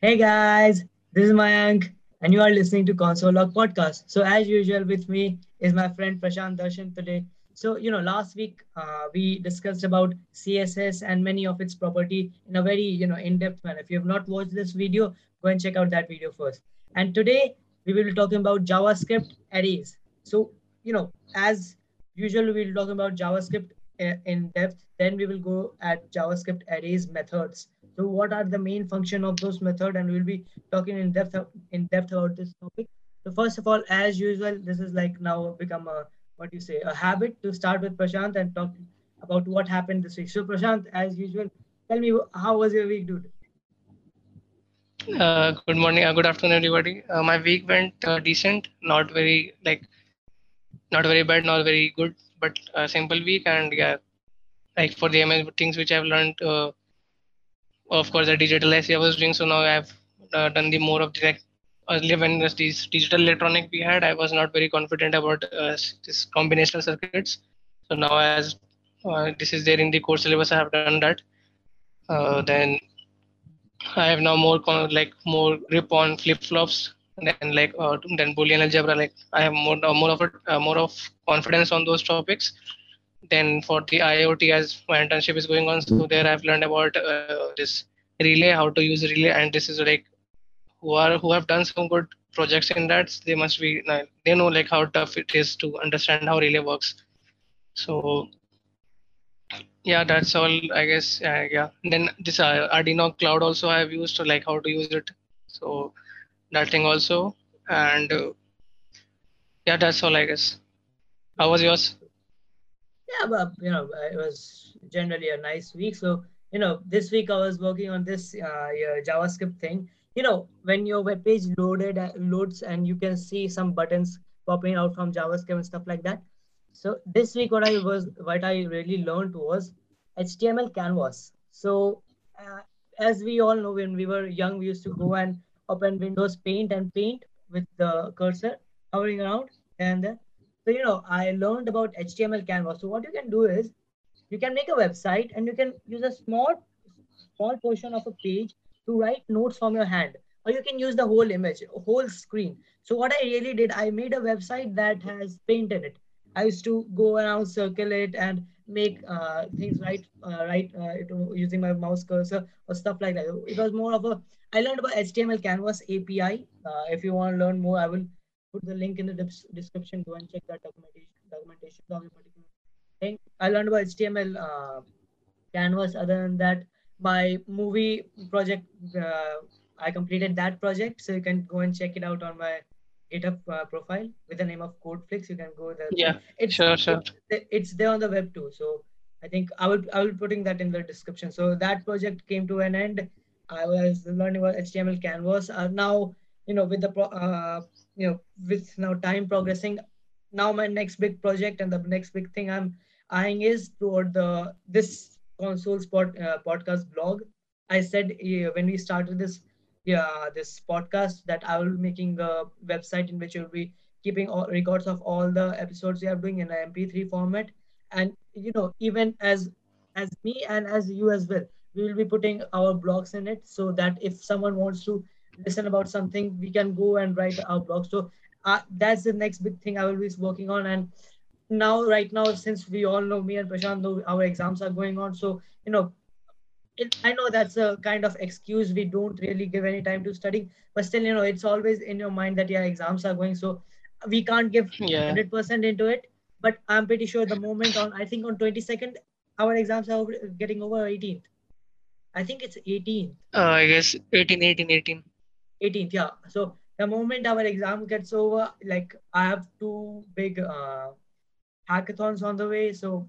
Hey guys, this is Mayank, and you are listening to Console Log Podcast. So, as usual, with me is my friend Prashant Darshan today. So, you know, last week uh, we discussed about CSS and many of its property in a very, you know, in-depth manner. If you have not watched this video, go and check out that video first. And today we will be talking about JavaScript arrays. So, you know, as usual, we'll talk about JavaScript uh, in depth. Then we will go at JavaScript arrays methods so what are the main function of those method? And we'll be talking in depth in depth about this topic. So first of all as usual this is like now become a what you say a habit to start with prashant and talk about what happened this week. So prashant as usual tell me how was your week dude? Uh, good morning uh, good afternoon everybody. Uh, my week went uh, decent not very like not very bad not very good but a simple week. And yeah like for the MS things which i've learned uh, of course the digital SE I was doing. So now I've uh, done the more of the like earlier when this digital electronic we had, I was not very confident about uh, this combinational circuits. So now as uh, this is there in the course syllabus, I have done that. Uh, then I have now more like more grip on flip flops and like uh, then Boolean algebra. Like I have more uh, more of a uh, more of confidence on those topics then for the IoT, as my internship is going on, so there I've learned about uh, this relay, how to use relay, and this is like who are who have done some good projects in that. They must be they know like how tough it is to understand how relay works. So yeah, that's all I guess. Uh, yeah, then this uh, Arduino Cloud also I've used to like how to use it. So that thing also, and uh, yeah, that's all I guess. How was yours? Yeah, but you know, it was generally a nice week. So you know, this week I was working on this uh, JavaScript thing. You know, when your web page loaded uh, loads and you can see some buttons popping out from JavaScript and stuff like that. So this week, what I was, what I really learned was HTML canvas. So uh, as we all know, when we were young, we used to go and open Windows Paint and paint with the cursor hovering around and then so, you know, I learned about HTML Canvas. So what you can do is you can make a website and you can use a small, small portion of a page to write notes from your hand, or you can use the whole image, whole screen. So what I really did, I made a website that has paint in it. I used to go around, circle it, and make uh, things right, uh, right uh, using my mouse cursor or stuff like that. It was more of a. I learned about HTML Canvas API. Uh, if you want to learn more, I will put the link in the description. Go and check that documentation. Documentation of a particular thing. I learned about HTML uh, canvas. Other than that, my movie project, uh, I completed that project. So you can go and check it out on my GitHub uh, profile with the name of Codeflix. You can go there. Yeah, it's, sure, sure. It's, it's there on the web too. So I think I will I will putting that in the description. So that project came to an end. I was learning about HTML canvas. Uh, now you know with the uh, you know with now time progressing now my next big project and the next big thing i'm eyeing is toward the this console spot uh, podcast blog. I said uh, when we started this yeah this podcast that i will be making a website in which you'll be keeping all records of all the episodes we are doing in an mp3 format. And you know even as as me and as you as well we will be putting our blogs in it so that if someone wants to listen about something, we can go and write our blog. So uh, that's the next big thing I will be working on. And now, right now, since we all know me and Prashant, know our exams are going on. So, you know, it, I know that's a kind of excuse. We don't really give any time to study, but still, you know, it's always in your mind that yeah, exams are going. So we can't give yeah. 100% into it. But I'm pretty sure the moment on, I think on 22nd, our exams are getting over 18th. I think it's 18th. Uh, I guess 18, 18, 18. 18th yeah. So the moment our exam gets over like i have two big uh, hackathons on the way. So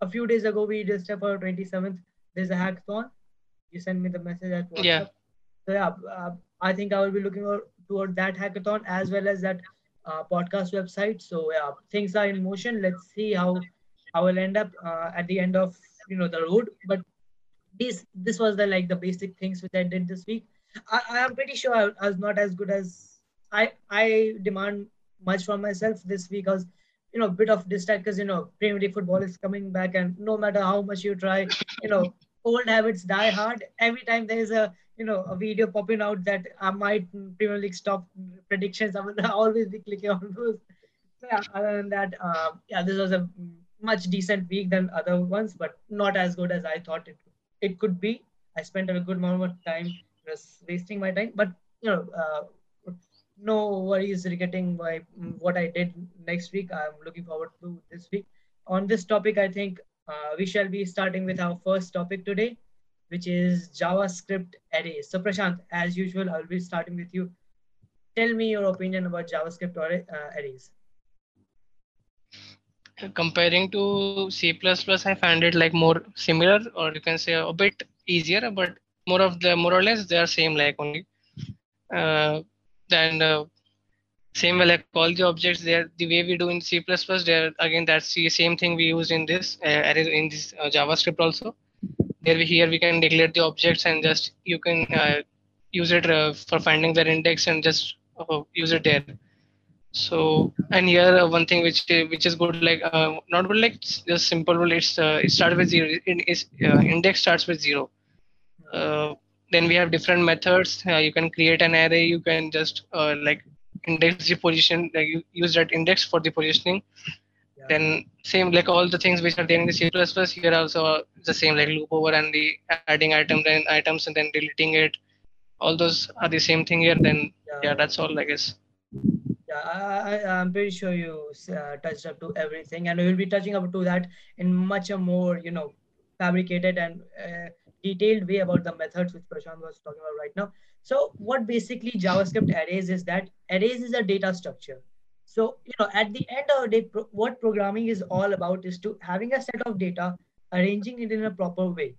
a few days ago we just for 27th there's a hackathon. You send me the message at WhatsApp. yeah. So yeah uh, i think i will be looking toward that hackathon as well as that uh, podcast website. So yeah things are in motion. Let's see how i will end up uh, at the end of you know the road. But this this was the like the basic things which i did this week I, I am pretty sure I, I, was not as good as I I demand much from myself this week. I was, you know, a bit of distract because you know Premier League football is coming back, and no matter how much you try, you know, old habits die hard. Every time there is a you know a video popping out that I might Premier League stop predictions, I will always be clicking on those. Yeah, other than that, uh, yeah, this was a much decent week than other ones, but not as good as I thought it it could be. I spent a good amount of time just wasting my time, but you know, uh, no worries regarding my what I did next week. I'm looking forward to this week. On this topic, I think uh, we shall be starting with our first topic today, which is JavaScript arrays. So Prashant, as usual, I'll be starting with you. Tell me your opinion about JavaScript array, uh, arrays. Comparing to C++, I find it like more similar, or you can say a bit easier, but more of the more or less they are same like only. Uh, then uh, same way like all the objects there the way we do in c++ there again that's the same thing we use in this uh, in this uh, javascript also. There we here we can declare the objects and just you can uh, use it uh, for finding their index and just uh, use it there. So and here uh, one thing which which is good like not good like just simple it's it starts with zero index starts with zero then we have different methods. You can create an array. You can just like index the position like you use that index for the positioning. Yeah. then same like all the things which are there in the c++ here also the same like loop over and the adding items and items and then deleting it. All those are the same thing here then yeah, yeah that's all i guess. Yeah I, I i'm pretty sure you uh, touched up to everything and we will be touching up to that in much more you know fabricated and uh, detailed way about the methods which prashant was talking about right now so what basically JavaScript arrays is that arrays is a data structure. So, you know, at the end of the day, pro what programming is all about is to having a set of data, arranging it in a proper way.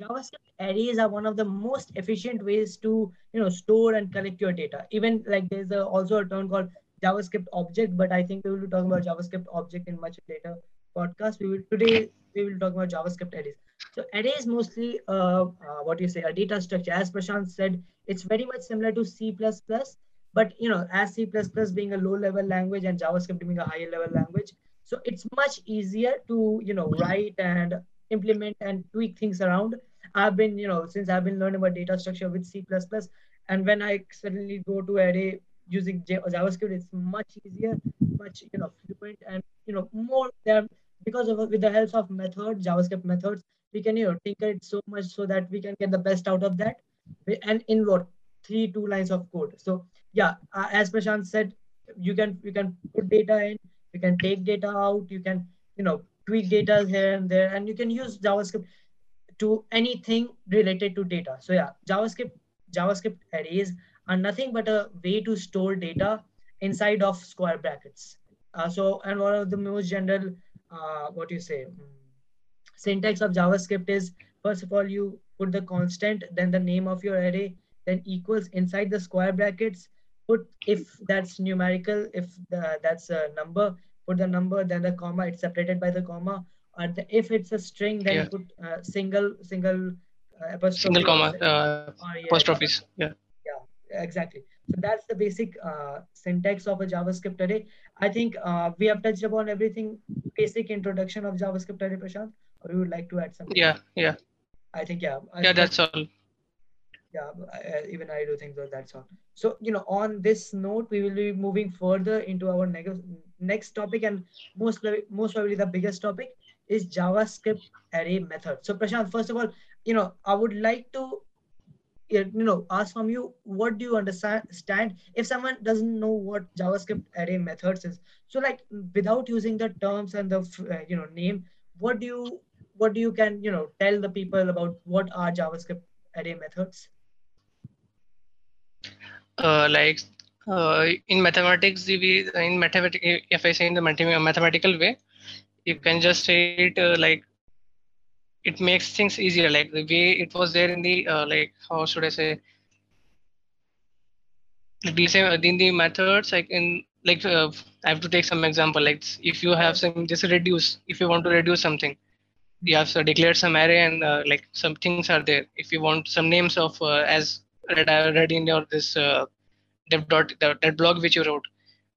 JavaScript arrays are one of the most efficient ways to, you know, store and collect your data. Even like there's a, also a term called JavaScript object, but I think we will be talking about JavaScript object in much later podcast. We will today we will talk about JavaScript arrays. So array is mostly uh, uh, what you say a data structure. As Prashant said, it's very much similar to C++, but you know, as C++ being a low-level language and JavaScript being a higher-level language, so it's much easier to you know write and implement and tweak things around. I've been you know since I've been learning about data structure with C++, and when I suddenly go to array using JavaScript, it's much easier, much you know fluent, and you know more there because of with the help of methods, JavaScript methods, we can you know tinker it so much so that we can get the best out of that. And in what three two lines of code. So yeah uh, as prashant said you can you can put data in you can take data out you can you know tweak data here and there and you can use javascript to anything related to data. So yeah javascript javascript arrays are nothing but a way to store data inside of square brackets. Uh, so and one of the most general uh, what do you say syntax of javascript is first of all you put the constant, then the name of your array, then equals inside the square brackets, put if that's numerical, if the, that's a number, put the number, then the comma, it's separated by the comma. Or the, if it's a string, then yeah. put uh, single, single uh, apostrophe. Single comma, uh, or, yeah, apostrophes, yeah. Yeah, exactly. So that's the basic uh, syntax of a JavaScript array. I think uh, we have touched upon everything, basic introduction of JavaScript array, Prashant, or you would like to add something? Yeah, yeah. I think yeah. I yeah, that's all. Yeah, I, even I do think that that's all. So you know, on this note, we will be moving further into our next next topic, and most most probably the biggest topic is JavaScript array method. So Prashant, first of all, you know, I would like to you know ask from you what do you understand if someone doesn't know what javascript array methods is so like without using the terms and the uh, you know name what do you what do you can you know tell the people about what are javascript array methods? Uh, like uh, in mathematics we in mathematics if i say in the mathematical way you can just say it uh, like it makes things easier. Like the way it was there in the uh, like how should i say? The same in the methods like in like uh, i have to take some example. Like if you have some just reduce if you want to reduce something you have so declared some array and uh, like some things are there. If you want some names of uh, as read, I read in your this uh, dev dot that, that blog which you wrote.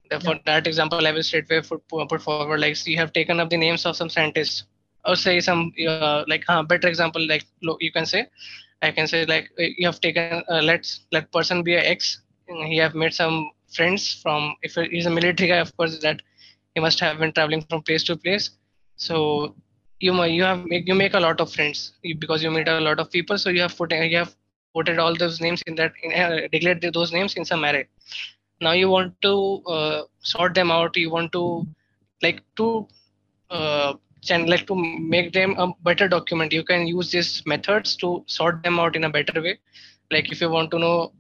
The, for yeah. that example, I will straightway put, put forward like so you have taken up the names of some scientists. or say some uh, like uh, better example like you can say i can say like uh, you have taken uh, let's let person be a x he have made some friends from if he's a military guy of course that he must have been traveling from place to place so you you have you make a lot of friends because you meet a lot of people so you have put you have put all those names in that in, uh, declared those names in some array. Now you want to uh, sort them out you want to like to uh, and like to make them a better document. You can use these methods to sort them out in a better way. Like if you want to know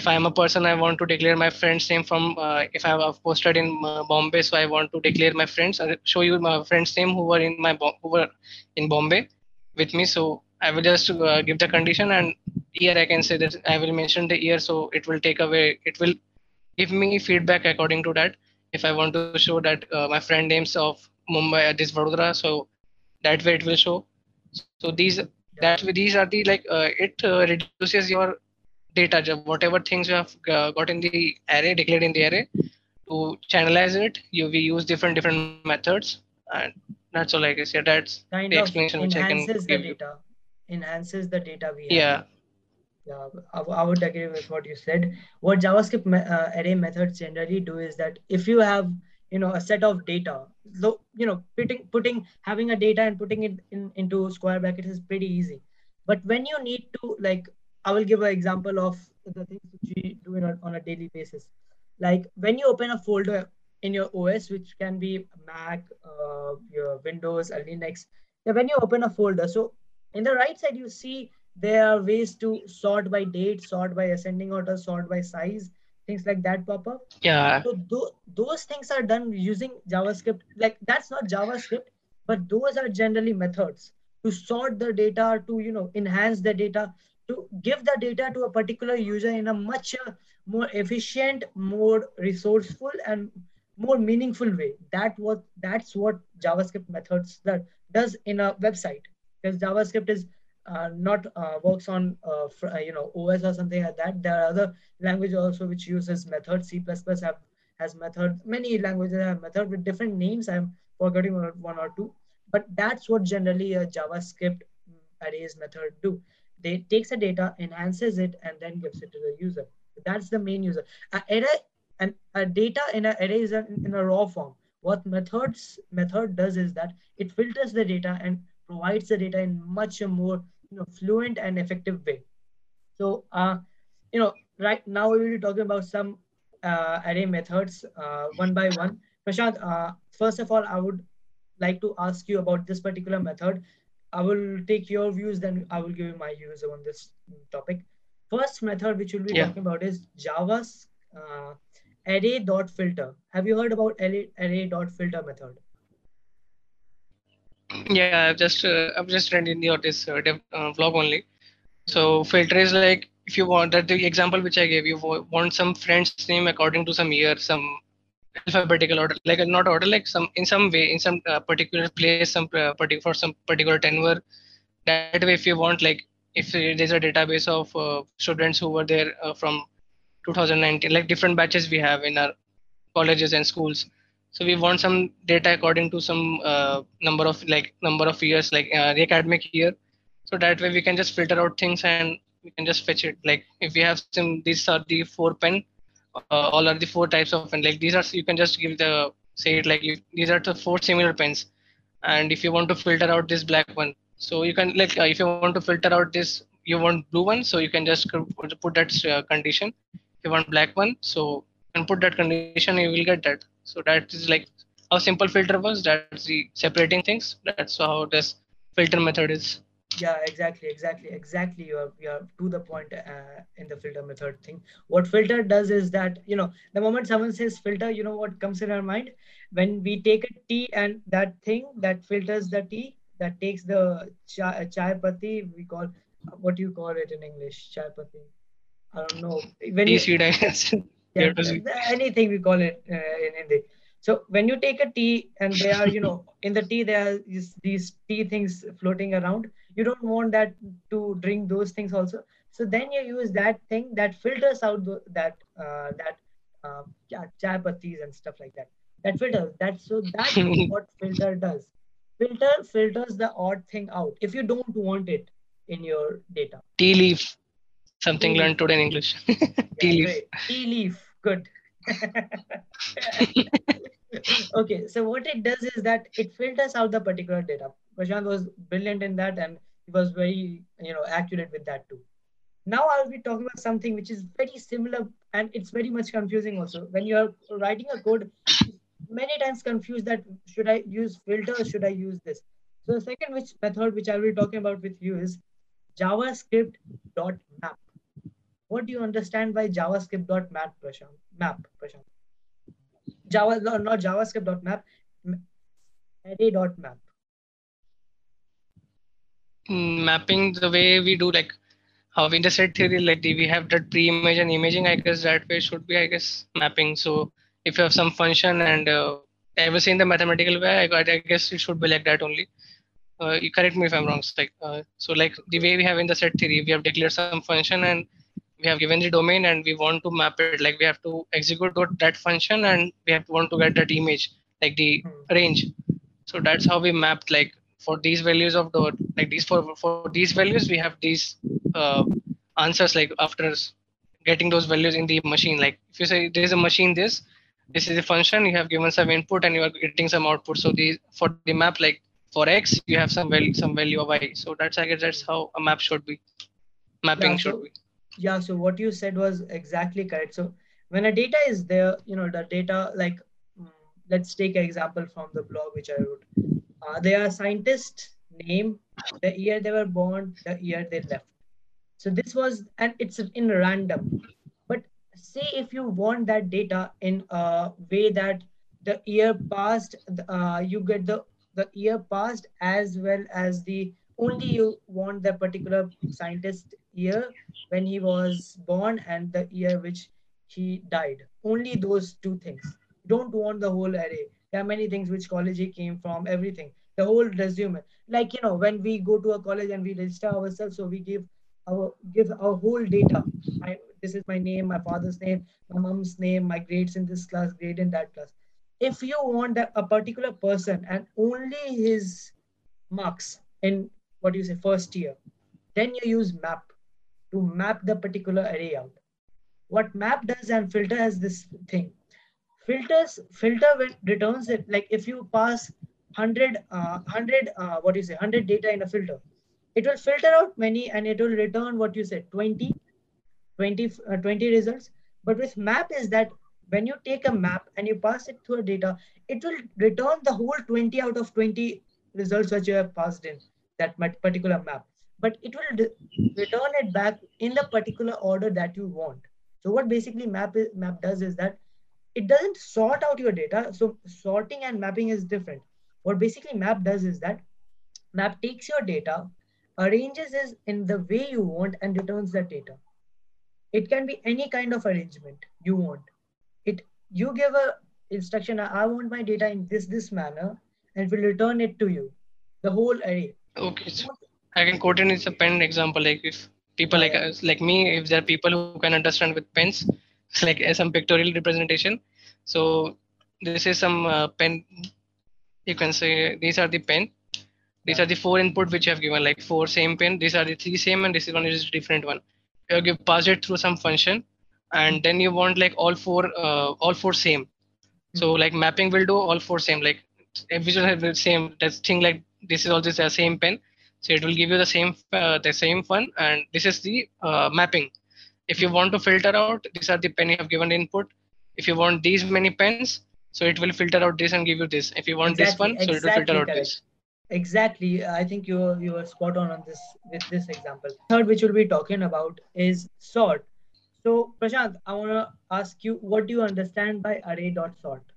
if i'm a person i want to declare my friend's name from uh, if i have posted in uh, bombay so i want to declare my friends i show you my friend's name who were in my who were in bombay with me so i will just uh, give the condition and here i can say that i will mention the year so it will take away it will give me feedback according to that if i want to show that uh, my friend names of Mumbai at this Vadodara. So that way it will show. So these that these are the like uh, it uh, reduces your data whatever things you have uh, got in the array declared in the array to channelize it you we use different different methods and that's all i guess. Yeah that's kind the explanation which i can give. enhances the data. Enhances the data we have. yeah. Yeah I, I would agree with what you said. What javascript uh, array methods generally do is that if you have you know a set of data so you know putting putting having a data and putting it in into square brackets is pretty easy. But when you need to like i will give an example of the things which we do a, on a daily basis like when you open a folder in your os which can be mac uh, your windows or linux yeah, when you open a folder so in the right side you see there are ways to sort by date sort by ascending order sort by size things like that pop up. Yeah. So th- those things are done using JavaScript. Like that's not JavaScript, but those are generally methods to sort the data, to you know enhance the data, to give the data to a particular user in a much uh, more efficient, more resourceful, and more meaningful way. That what that's what JavaScript methods that does in a website because JavaScript is uh, not uh, works on uh, uh you know OS or something like that. There are other languages also which uses method. C++ have has method. Many languages have method with different names. I'm forgetting one or two, but that's what generally a JavaScript arrays method do. They takes the data, enhances it, and then gives it to the user. That's the main user. Array and a data in an array is in a raw form. What methods method does is that it filters the data and provides the data in much more you know, fluent and effective way. So, uh, you know, right now we will be talking about some uh, array methods uh, one by one. Prashant, uh, first of all, I would like to ask you about this particular method. I will take your views, then I will give you my views on this topic. First method which we'll be yeah. talking about is Java's uh, array dot filter. Have you heard about array, array dot filter method? Yeah, I've just uh, I've just read in your this uh, dev, uh, vlog only. So filter is like if you want that the example which I gave you want some friend's name according to some year, some alphabetical order, like not order, like some in some way in some uh, particular place, some uh, particular for some particular tenure. That way, if you want like if there's a database of uh, students who were there uh, from 2019, like different batches we have in our colleges and schools. So we want some data according to some uh, number of like number of years like uh, the academic year. So that way we can just filter out things and we can just fetch it. Like if we have some these are the four pen uh, all are the four types of pen like these are you can just give the say it like you, these are the four similar pens and if you want to filter out this black one so you can like uh, if you want to filter out this you want blue one so you can just put that uh, condition if you want black one so and put that condition you will get that so that is like how simple filter was. That's the separating things. That's how this filter method is. Yeah, exactly, exactly, exactly. You're you're to the point uh, in the filter method thing. What filter does is that you know the moment someone says filter, you know what comes in our mind when we take a tea and that thing that filters the tea that takes the chai, chai patti we call what do you call it in English chai patti I don't know when tea seed yeah, anything we call it uh, in Hindi. So when you take a tea and they are, you know, in the tea there are these tea things floating around. You don't want that to drink those things also. So then you use that thing that filters out the, that uh, that uh, chai pattis and stuff like that. That filters. That so that's what filter does. filter filters the odd thing out if you don't want it in your data. Tea leaf, something Tea learned today in English. tea Yeah, leaf. great. Tea leaf. Good. okay, so what it does is that it filters out the particular data. Prashant was brilliant in that and he was very, you know, accurate with that too. Now I'll be talking about something which is very similar and it's very much confusing also. When you're writing a code, many times confused that should I use filter or should I use this? So the second which method which I will be talking about with you is javascript.map. What do you understand by javascript.map, Prashant? Map, Prashant. Java, no, not javascript.map, array.map. Mapping the way we do like how in the set theory, like we have that pre-image and imaging. I guess that way should be, I guess, mapping. So if you have some function and uh, I was the mathematical way, I, I guess it should be like that only. Uh, you correct me if I'm wrong. So like, uh, so like the way we have in the set theory, we have declared some function and we have given the domain and we want to map it. Like we have to execute that- function and we have to want to get that image, like the Hmm. range. So that's how we mapped like for these values of the like these for for these values we have these uh, answers like after getting those values in the machine. Like if you say there is a machine this this is a function you have given some input and you are getting some output. So the for the map like for x you have some value some value of y. So that's I guess that's how a map should be. Mapping Yeah, should be. Yeah, so what you said was exactly correct. So when a data is there, you know, the data, like, mm, let's take an example from the blog which I wrote. Uh, they are scientist name, the year they were born, the year they left. So this was, and it's in random. But say if you want that data in a way that the year passed, uh, you get the the year passed as well as the only you want the particular scientist year when he was born and the year which he died. Only those two things. Don't want the whole array. There are many things which college he came from, everything. The whole resume. Like you know, when we go to a college and we register ourselves, so we give our give our whole data. I, this is my name, my father's name, my mom's name, my grades in this class, grade in that class. If you want a particular person and only his marks in what do you say first year, then you use map to map the particular array out. What map does and filter has this thing. Filters filter returns it like if you pass 100 uh, 100 uh, what you say 100 data in a filter it will filter out many and it will return what you said 20 20 uh, 20 results but with map is that when you take a map and you pass it through a data it will return the whole 20 out of 20 results that you have passed in that particular map but it will return it back in the particular order that you want. So what basically map is, map does is that it doesn't sort out your data. So sorting and mapping is different. What basically map does is that map takes your data arranges it in the way you want and returns the data. It can be any kind of arrangement you want. It you give a instruction i want my data in this this manner and it will return it to you the whole array. Okay, so I can quote it as a pen example. Like if people like us, like me, if there are people who can understand with pens, it's like uh, some pictorial representation. So this is some uh, pen. You can say these are the pen. These are the four input which you have given, like four same pen. These are the three same, and this is one is different one. You give- passed it through some function, and then you want like all four, uh, all four same. So Mhm. like mapping will do all four same. Like have the same. That thing like this is also the same pen. So it will give you the same uh, the same fun, and this is the uh, mapping. If you want to filter out, these are the pen you have given input. If you want these many pens, so it will filter out this and give you this. If you want this exactly one, so it will filter exactly out this. exactly i think you you are spot on on this with this example third which we'll be talking about is sort so prashant i want to ask you what do you understand by array dot sort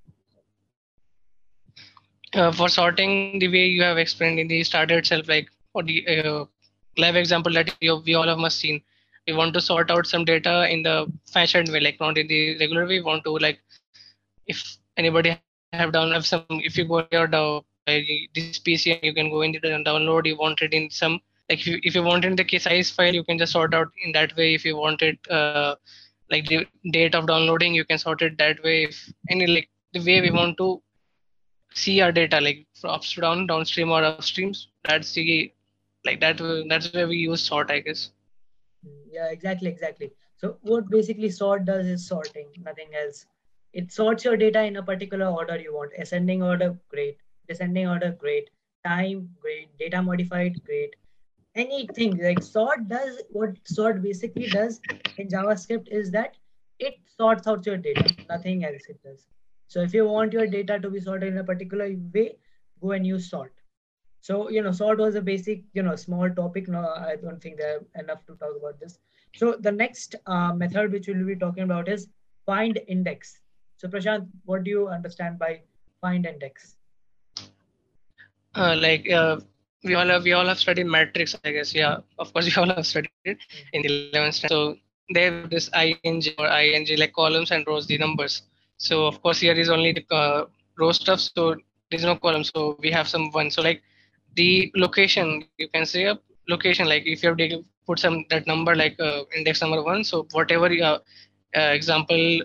uh, for sorting the way you have explained in the starter itself, like for the uh, live example that you, we all have must seen, we want to sort out some data in the fashioned way, like not in the regular way. We want to like if anybody have down have some if you go your this PC you can go in the download, you want it in some like if you, if you want in the size file, you can just sort out in that way. If you want it uh, like the date of downloading, you can sort it that way. If any like the way we want to see our data like ups to down, downstream or upstreams. That's the like that. That's where we use sort, I guess. Yeah, exactly, exactly. So what basically sort does is sorting, nothing else. It sorts your data in a particular order you want. Ascending order, great. Descending order, great. Time, great. Data modified, great. Anything like sort does what sort basically does in JavaScript is that it sorts out your data, nothing else it does. So if you want your data to be sorted in a particular way, go and use sort. So, you know, sort was a basic, you know, small topic. No, I don't think there are enough to talk about this. So the next uh, method which we'll be talking about is find index. So Prashant, what do you understand by find index? Uh, like uh, we all have we all have studied matrix, I guess. Yeah, of course we all have studied it in the 11th. standard. So they have this ing or ing like columns and rows, the numbers. So of course here is only the uh, row stuff. So there's no column. So we have some one. So like the location, you can say a location. Like if you have put some that number like uh, index number one. So whatever you uh, example,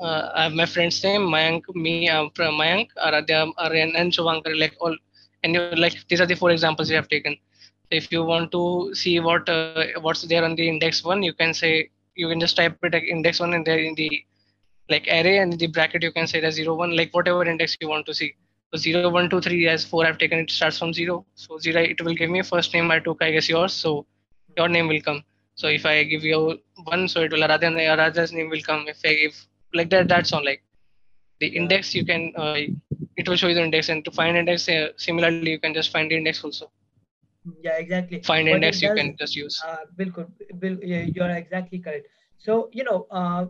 uh, I have my friend's name, Mayank, me, uh, Mayank, Aradhya, Aryan, and Shubhankar, like all, and you like these are the four examples you have taken. If you want to see what uh, what's there on the index one, you can say you can just type it like index one and there in the like array and the bracket you can say the zero one like whatever index you want to see. So zero one two three as four I've taken it starts from zero. So zero it will give me first name I took I guess yours. So your name will come. So if I give you one, so it will Aradhya Aradhya's name will come. If I give like that, that's all. Like the index, you can uh, it will show you the index, and to find index, uh, similarly, you can just find the index also. Yeah, exactly. Find index, does, you can just use. Uh, Bilkul, Bil, yeah, you are exactly correct. So you know uh,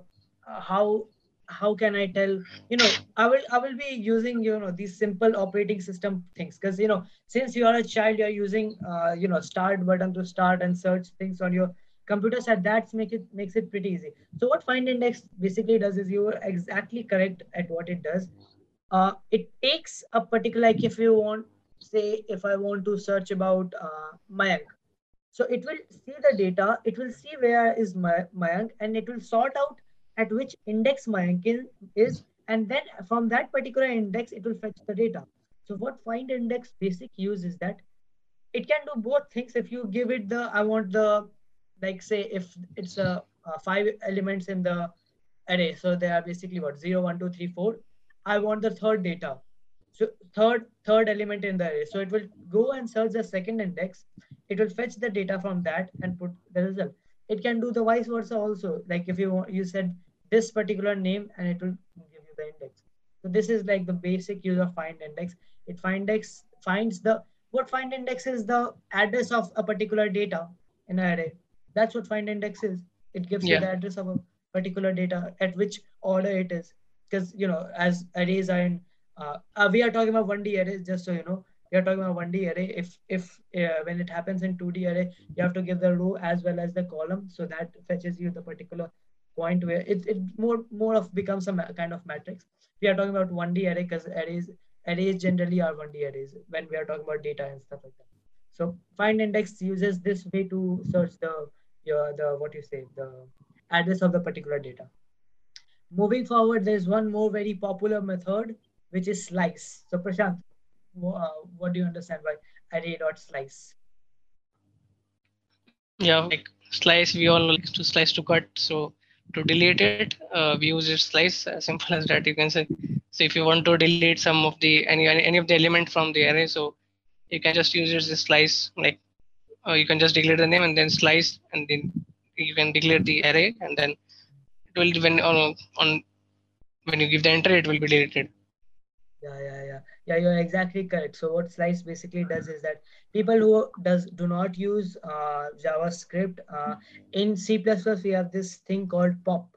how how can I tell? You know, I will I will be using you know these simple operating system things because you know since you are a child, you're using uh, you know start button to start and search things on your computer set. That make it makes it pretty easy. So what find index basically does is you are exactly correct at what it does. Uh, it takes a particular like if you want say if I want to search about uh, Mayank. So it will see the data, it will see where is Mayank and it will sort out at which index Mayank is, and then from that particular index, it will fetch the data. So what find index basic use is that it can do both things. If you give it the, I want the, like say if it's a, a five elements in the array. So they are basically what, zero, one, two, three, four. I want the third data. So third, third element in the array. So it will go and search the second index. It will fetch the data from that and put the result it can do the vice versa also. Like if you want you said this particular name and it will give you the index. So this is like the basic use of find index. It find index finds the what find index is the address of a particular data in an array. That's what find index is. It gives yeah. you the address of a particular data at which order it is. Because you know as arrays are in uh, uh, we are talking about 1d arrays just so you know we are talking about 1D array. If if uh, when it happens in 2D array, you have to give the row as well as the column, so that fetches you the particular point where it, it more more of becomes a kind of matrix. We are talking about 1D array because arrays arrays generally are 1D arrays when we are talking about data and stuff like that. So find index uses this way to search the your the what you say the address of the particular data. Moving forward, there's one more very popular method which is slice. So Prashant, what do you understand by array dot slice? Yeah, like slice, we all like to slice to cut. So to delete it, uh, we use it slice. As simple as that, you can say. So if you want to delete some of the any any of the element from the array, so you can just use it as slice. Like uh, you can just declare the name and then slice, and then you can declare the array, and then it will when on on when you give the enter, it will be deleted. Yeah, yeah, yeah you're exactly correct. So what slice basically does is that people who does do not use uh, javascript uh, in c++ we have this thing called pop.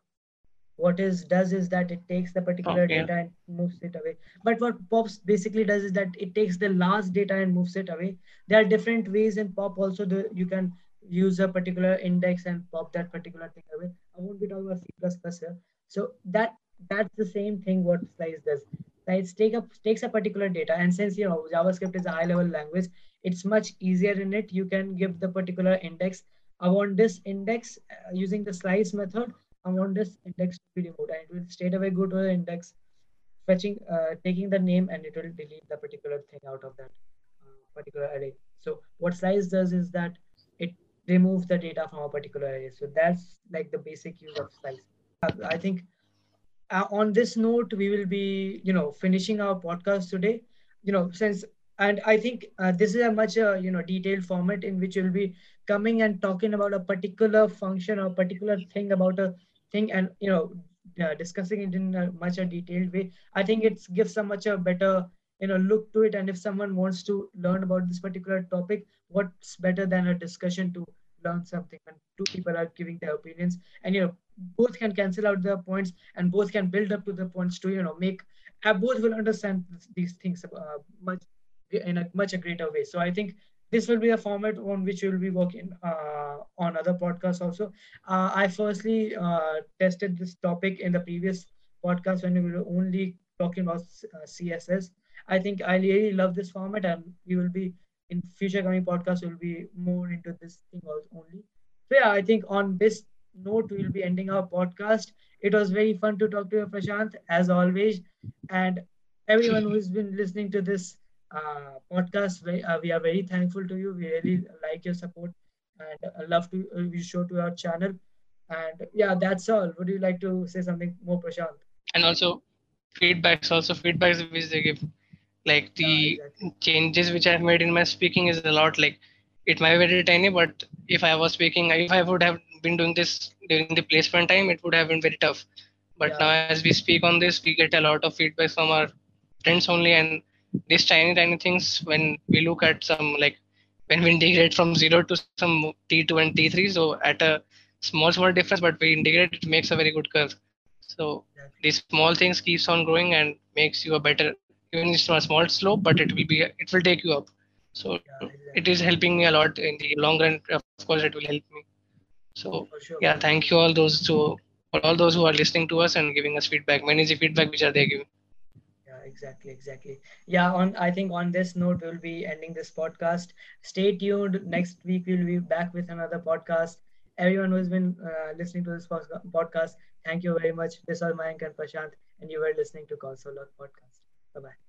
What is does is that it takes the particular okay. data and moves it away. But what pops basically does is that it takes the last data and moves it away. There are different ways in pop also the, you can use a particular index and pop that particular thing away. I won't be talking about c++ here. So that that's the same thing what slice does right? Take up takes a particular data and since you know javascript is a high level language it's much easier in it. You can give the particular index. I want this index uh, using the slice method i want this index to be removed and it will straight away go to the index fetching uh, taking the name and it will delete the particular thing out of that uh, particular array. So what slice does is that it removes the data from a particular array. So that's like the basic use of slice. Uh, i think uh, on this note we will be you know finishing our podcast today. You know since and i think uh, this is a much uh, you know detailed format in which you'll be coming and talking about a particular function or particular thing about a thing and you know uh, discussing it in a much a detailed way. I think it gives a much a better you know look to it. And if someone wants to learn about this particular topic what's better than a discussion to learn something when two people are giving their opinions and you know both can cancel out their points and both can build up to the points to you know make uh, both will understand these things uh, much in a much a greater way so i think this will be a format on which we will be working uh, on other podcasts also. Uh, I firstly uh, tested this topic in the previous podcast when we were only talking about uh, CSS. I think I really love this format, and we will be in future coming podcasts. Will be more into this thing only. So yeah, I think on this note, we will be ending our podcast. It was very fun to talk to you, Prashant, as always, and everyone who's been listening to this uh, podcast. Uh, we are very thankful to you. We really like your support and love to uh, show to our channel. And yeah, that's all. Would you like to say something more, Prashant? And also feedbacks, also feedbacks which they give. Like the yeah, exactly. changes which I've made in my speaking is a lot. Like it might be very tiny, but if I was speaking, if I would have been doing this during the placement time, it would have been very tough. But yeah. now, as we speak on this, we get a lot of feedback from our friends only, and these tiny tiny things when we look at some like when we integrate from zero to some t2 and t3 so at a small small difference but we integrate it makes a very good curve so these small things keeps on growing and makes you a better even it's a small slope but it will be it will take you up. So it is helping me a lot in the long run. Of course it will help me. So sure. yeah thank you all those to all those who are listening to us and giving us feedback. Many is the feedback which are they giving. Yeah, exactly exactly. Yeah on i think on this note we'll be ending this podcast. Stay tuned. Next week we'll be back with another podcast. Everyone who's been uh, listening to this podcast thank you very much. This is mayank and prashant and you were listening to console podcast bye bye